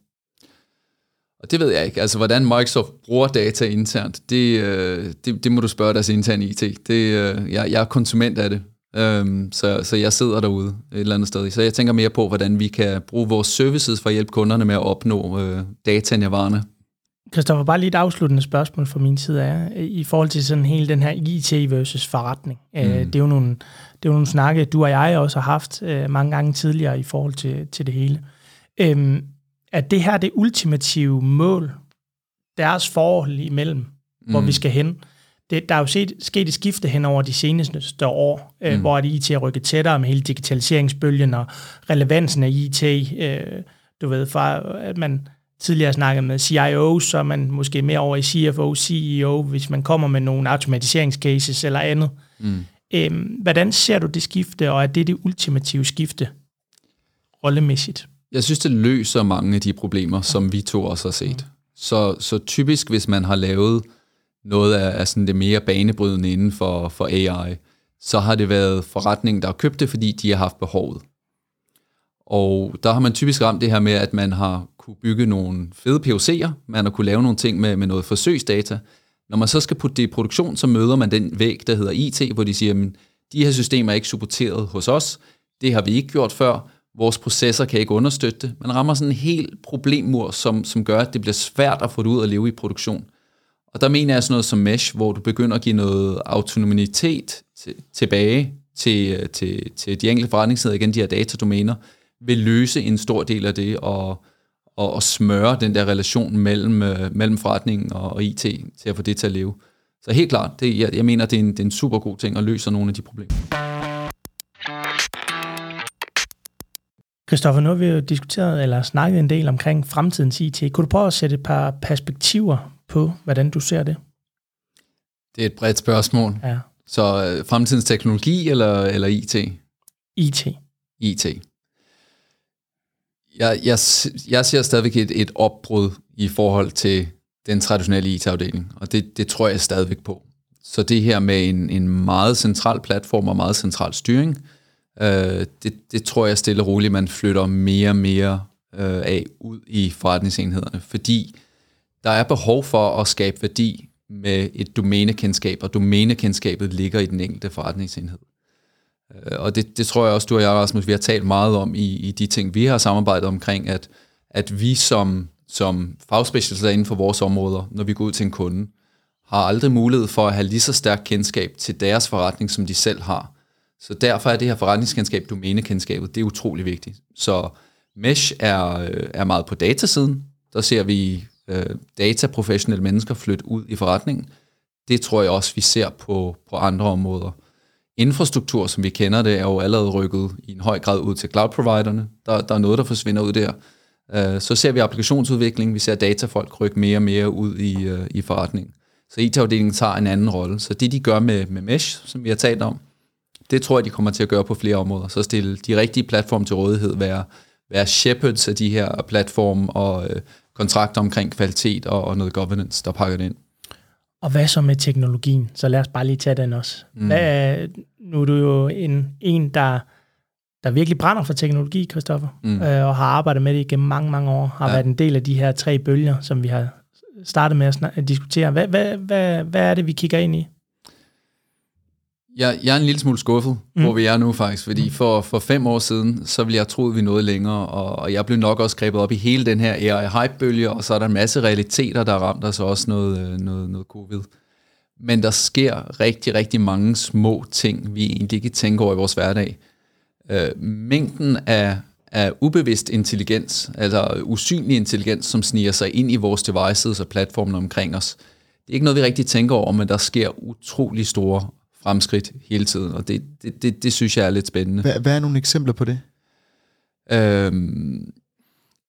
Og det ved jeg ikke. Altså, hvordan Microsoft bruger data internt, det, øh, det, det må du spørge deres interne IT. Det, øh, jeg, jeg er konsument af det, øhm, så, så jeg sidder derude et eller andet sted. Så jeg tænker mere på, hvordan vi kan bruge vores services for at hjælpe kunderne med at opnå øh, data nirvana. Kristoffer, bare lige et afsluttende spørgsmål fra min side er, i forhold til sådan hele den her IT versus forretning. Mm. Det, er jo nogle, det er jo nogle snakke, du og jeg også har haft øh, mange gange tidligere i forhold til, til det hele. Øhm, er det her det ultimative mål, deres forhold imellem, mm. hvor vi skal hen? Det, der er jo set, sket et skifte hen over de seneste år, øh, mm. hvor det IT er rykket tættere med hele digitaliseringsbølgen og relevansen af IT. Øh, du ved, fra at man tidligere snakket med CIO, så er man måske mere over i CFO, CEO, hvis man kommer med nogle automatiseringscases eller andet. Mm. Øhm, hvordan ser du det skifte, og er det det ultimative skifte rollemæssigt? Jeg synes, det løser mange af de problemer, som vi to også har set. Så, så typisk, hvis man har lavet noget af, af sådan det mere banebrydende inden for, for AI, så har det været forretningen, der har købt det, fordi de har haft behovet. Og der har man typisk ramt det her med, at man har kunne bygge nogle fede POC'er, man har kunne lave nogle ting med, med noget forsøgsdata. Når man så skal putte det i produktion, så møder man den væg, der hedder IT, hvor de siger, at de her systemer er ikke supporteret hos os, det har vi ikke gjort før, vores processer kan ikke understøtte det. Man rammer sådan en helt problemmur, som, som gør, at det bliver svært at få det ud og leve i produktion. Og der mener jeg sådan noget som Mesh, hvor du begynder at give noget autonomitet til, tilbage til, øh, til, til de enkelte forretningsheder, igen de her datadomæner, vil løse en stor del af det og, og, og smøre den der relation mellem, øh, mellem forretningen og, og IT til at få det til at leve. Så helt klart, det, jeg, jeg mener, det er, en, det er en super god ting at løse nogle af de problemer. Christoffer, nu har vi jo diskuteret eller snakket en del omkring fremtidens IT. Kunne du prøve at sætte et par perspektiver på, hvordan du ser det? Det er et bredt spørgsmål. Ja. Så øh, fremtidens teknologi eller, eller IT? IT. IT. Jeg, jeg, jeg ser stadigvæk et, et opbrud i forhold til den traditionelle IT-afdeling, og det, det tror jeg stadigvæk på. Så det her med en, en meget central platform og meget central styring, øh, det, det tror jeg stille og roligt, man flytter mere og mere øh, af ud i forretningsenhederne, fordi der er behov for at skabe værdi med et domænekendskab, og domænekendskabet ligger i den enkelte forretningsenhed. Øh, og det, det tror jeg også, du og jeg, Rasmus, vi har talt meget om i, i de ting, vi har samarbejdet omkring, at, at vi som, som fagspecialister inden for vores områder, når vi går ud til en kunde, har aldrig mulighed for at have lige så stærkt kendskab til deres forretning, som de selv har. Så derfor er det her forretningskendskab, domænekendskabet, det er utrolig vigtigt. Så Mesh er, øh, er meget på datasiden. Der ser vi øh, dataprofessionelle mennesker flytte ud i forretningen. Det tror jeg også, vi ser på, på andre områder infrastruktur, som vi kender det, er jo allerede rykket i en høj grad ud til cloud-providerne. Der, der er noget, der forsvinder ud der. Øh, så ser vi applikationsudvikling, vi ser datafolk rykke mere og mere ud i, øh, i forretningen. Så IT-afdelingen tager en anden rolle. Så det, de gør med, med Mesh, som vi har talt om, det tror jeg, de kommer til at gøre på flere områder. Så stille de rigtige platforme til rådighed, være, være shepherds af de her platforme og uh, kontrakter omkring kvalitet og, og noget governance, der pakker det ind. Og hvad så med teknologien? Så lad os bare lige tage den også. Mm. Hvad, nu er du jo en, en der, der virkelig brænder for teknologi, Christoffer, mm. øh, og har arbejdet med det igennem mange, mange år. Har ja. været en del af de her tre bølger, som vi har startet med at, snak- at diskutere. Hvad, hvad, hvad, hvad er det, vi kigger ind i? Jeg, jeg er en lille smule skuffet, mm. hvor vi er nu faktisk, fordi mm. for, for fem år siden, så ville jeg tro, at vi nåede længere, og, og jeg blev nok også grebet op i hele den her AI-hype-bølge, og så er der en masse realiteter, der har ramt os også noget, øh, noget, noget covid. Men der sker rigtig, rigtig mange små ting, vi egentlig ikke tænker over i vores hverdag. Øh, mængden af, af ubevidst intelligens, altså usynlig intelligens, som sniger sig ind i vores devices og platformen omkring os, det er ikke noget, vi rigtig tænker over, men der sker utrolig store fremskridt hele tiden, og det, det, det, det synes jeg er lidt spændende. Hvad, hvad er nogle eksempler på det? Øhm,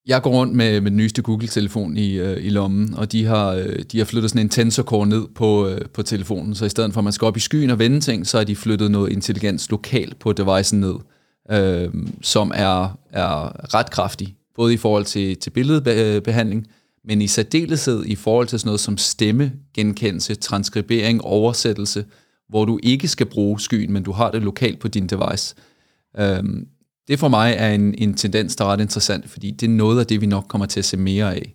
jeg går rundt med, med den nyeste Google-telefon i, øh, i lommen, og de har, øh, de har flyttet sådan en tensor ned på, øh, på telefonen, så i stedet for at man skal op i skyen og vende ting, så har de flyttet noget intelligens lokalt på devicen ned, øh, som er, er ret kraftig, både i forhold til, til billedbehandling, men i særdeleshed i forhold til sådan noget som stemmegenkendelse, transkribering, oversættelse, hvor du ikke skal bruge skyen, men du har det lokalt på din device. Øhm, det for mig er en, en tendens, der er ret interessant, fordi det er noget af det, vi nok kommer til at se mere af.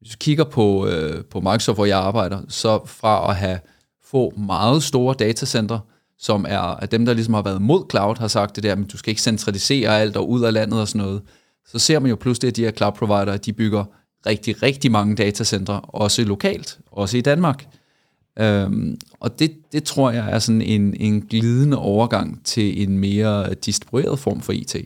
Hvis du kigger på, øh, på Microsoft, hvor jeg arbejder, så fra at have få meget store datacenter, som er at dem, der ligesom har været mod cloud, har sagt det der, men du skal ikke centralisere alt og ud af landet og sådan noget, så ser man jo pludselig, at de her cloud provider, de bygger rigtig, rigtig mange datacenter, også lokalt, også i Danmark. Øhm, og det, det tror jeg er sådan en, en glidende overgang til en mere distribueret form for IT.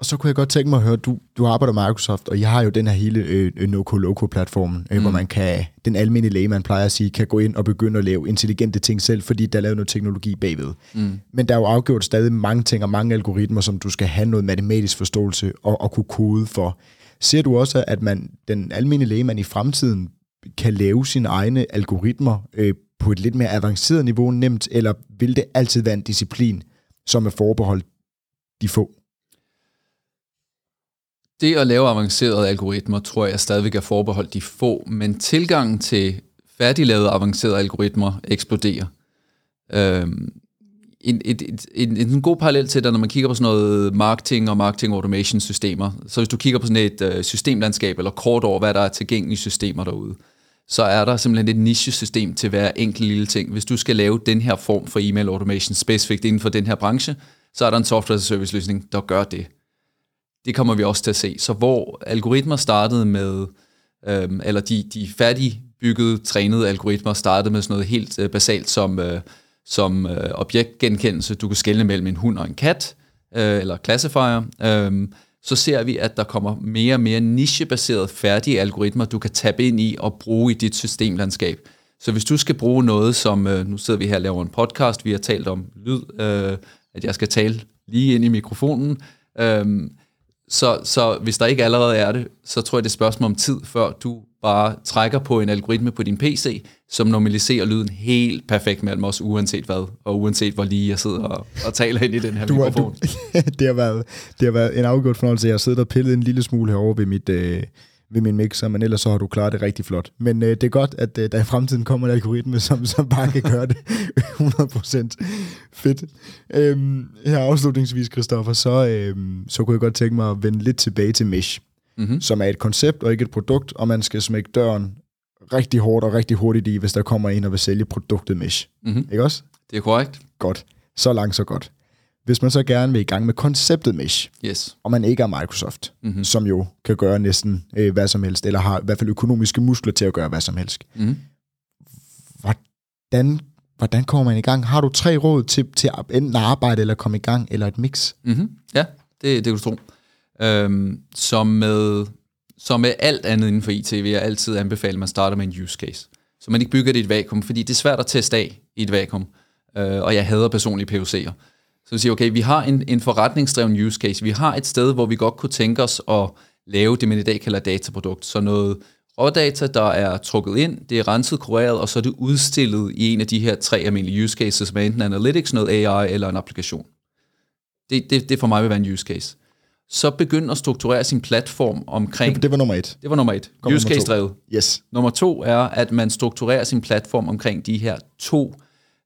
Og så kunne jeg godt tænke mig at høre, du, du arbejder med Microsoft, og jeg har jo den her hele øh, Noco-Loco-platformen, øh, mm. hvor man kan, den almindelige læge, man plejer at sige, kan gå ind og begynde at lave intelligente ting selv, fordi der er lavet noget teknologi bagved. Mm. Men der er jo afgjort stadig mange ting og mange algoritmer, som du skal have noget matematisk forståelse og, og kunne kode for. Ser du også, at man, den almindelige læge, man i fremtiden kan lave sine egne algoritmer øh, på et lidt mere avanceret niveau nemt, eller vil det altid være en disciplin, som er forbeholdt de få? Det at lave avancerede algoritmer, tror jeg stadigvæk er forbeholdt de få, men tilgangen til færdiglavede avancerede algoritmer eksploderer. Øhm, en, et, et, en, en god parallel til det, når man kigger på sådan noget marketing og marketing automation systemer. Så hvis du kigger på sådan et øh, systemlandskab, eller kort over, hvad der er tilgængelige systemer derude, så er der simpelthen et niche-system til hver enkelt lille ting. Hvis du skal lave den her form for email automation specifikt inden for den her branche, så er der en software service løsning, der gør det. Det kommer vi også til at se. Så hvor algoritmer startede med, øhm, eller de, de færdigbyggede, trænede algoritmer startede med sådan noget helt øh, basalt som, øh, som øh, objektgenkendelse. Du kan skelne mellem en hund og en kat, øh, eller classifier. Øh, så ser vi, at der kommer mere og mere nichebaserede færdige algoritmer, du kan tabe ind i og bruge i dit systemlandskab. Så hvis du skal bruge noget som, øh, nu sidder vi her og laver en podcast, vi har talt om lyd, øh, at jeg skal tale lige ind i mikrofonen, øh, så, så hvis der ikke allerede er det, så tror jeg, det er et spørgsmål om tid, før du bare trækker på en algoritme på din PC, som normaliserer lyden helt perfekt mellem os, uanset hvad, og uanset hvor lige jeg sidder og, og taler ind i den her du, mikrofon. Du, det, har været, det har været en afgjort fornøjelse. Jeg har siddet og pillet en lille smule herovre ved mit... Øh ved min mixer, men ellers så har du klaret det rigtig flot. Men øh, det er godt, at øh, der i fremtiden kommer en algoritme, som, som bare kan gøre det 100% fedt. Øhm, her afslutningsvis, Christoffer, så, øhm, så kunne jeg godt tænke mig at vende lidt tilbage til Mesh, mm-hmm. som er et koncept og ikke et produkt, og man skal smække døren rigtig hårdt og rigtig hurtigt i, hvis der kommer en og vil sælge produktet Mesh. Mm-hmm. Ikke også? Det er korrekt. Godt. Så langt, så godt. Hvis man så gerne vil i gang med konceptet Mesh, yes. og man ikke er Microsoft, mm-hmm. som jo kan gøre næsten øh, hvad som helst, eller har i hvert fald økonomiske muskler til at gøre hvad som helst, mm-hmm. hvordan, hvordan kommer man i gang? Har du tre råd til, til at enten arbejde eller komme i gang, eller et mix? Mm-hmm. Ja, det, det kan du tro. Øhm, som, med, som med alt andet inden for IT, vil jeg altid anbefale, at man starter med en use case. Så man ikke bygger det i et vakuum, fordi det er svært at teste af i et vakuum. Øh, og jeg hader personlige POC'er. Så vi siger, okay, vi har en, en forretningsdreven use case. Vi har et sted, hvor vi godt kunne tænke os at lave det, man i dag kalder dataprodukt. Så noget rådata, der er trukket ind, det er renset, kureret, og så er det udstillet i en af de her tre almindelige use cases, som er enten analytics, noget AI eller en applikation. Det, det, det for mig vil være en use case. Så begynd at strukturere sin platform omkring... Det, det var nummer et. Det var nummer et. Kom use case drevet. Yes. Nummer to er, at man strukturerer sin platform omkring de her to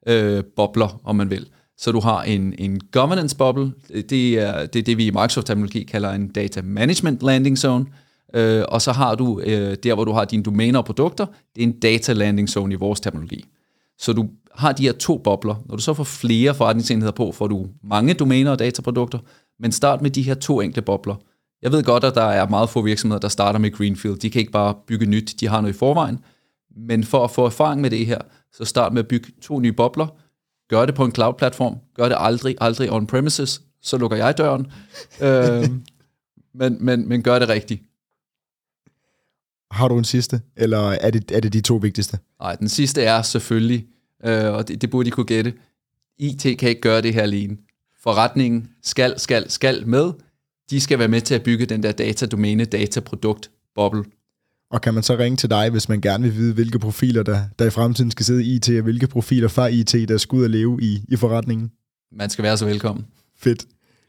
øh, bobler, om man vil. Så du har en, en governance bubble, det er, det er det, vi i Microsoft-terminologi kalder en data management landing zone, øh, og så har du øh, der, hvor du har dine domæner og produkter, det er en data landing zone i vores terminologi. Så du har de her to bobler. Når du så får flere forretningsenheder på, får du mange domæner og dataprodukter, men start med de her to enkle bobler. Jeg ved godt, at der er meget få virksomheder, der starter med Greenfield. De kan ikke bare bygge nyt, de har noget i forvejen. Men for at få erfaring med det her, så start med at bygge to nye bobler, gør det på en cloud-platform, gør det aldrig, aldrig on-premises, så lukker jeg døren, øh, men, men, men gør det rigtigt. Har du en sidste, eller er det, er det de to vigtigste? Nej, den sidste er selvfølgelig, øh, og det, det burde I kunne gætte, IT kan ikke gøre det her alene. Forretningen skal, skal, skal med. De skal være med til at bygge den der datadomæne, dataprodukt, boble. Og kan man så ringe til dig, hvis man gerne vil vide, hvilke profiler, der, der i fremtiden skal sidde i IT, og hvilke profiler fra IT, der skal ud og leve i, i forretningen? Man skal være så velkommen. Fedt.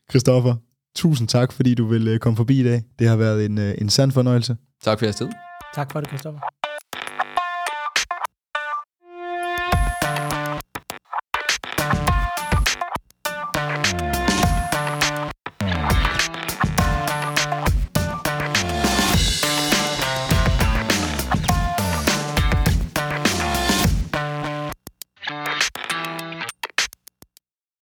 Christoffer, tusind tak, fordi du vil øh, komme forbi i dag. Det har været en, øh, en sand fornøjelse. Tak for jeres tid. Tak for det, Kristoffer.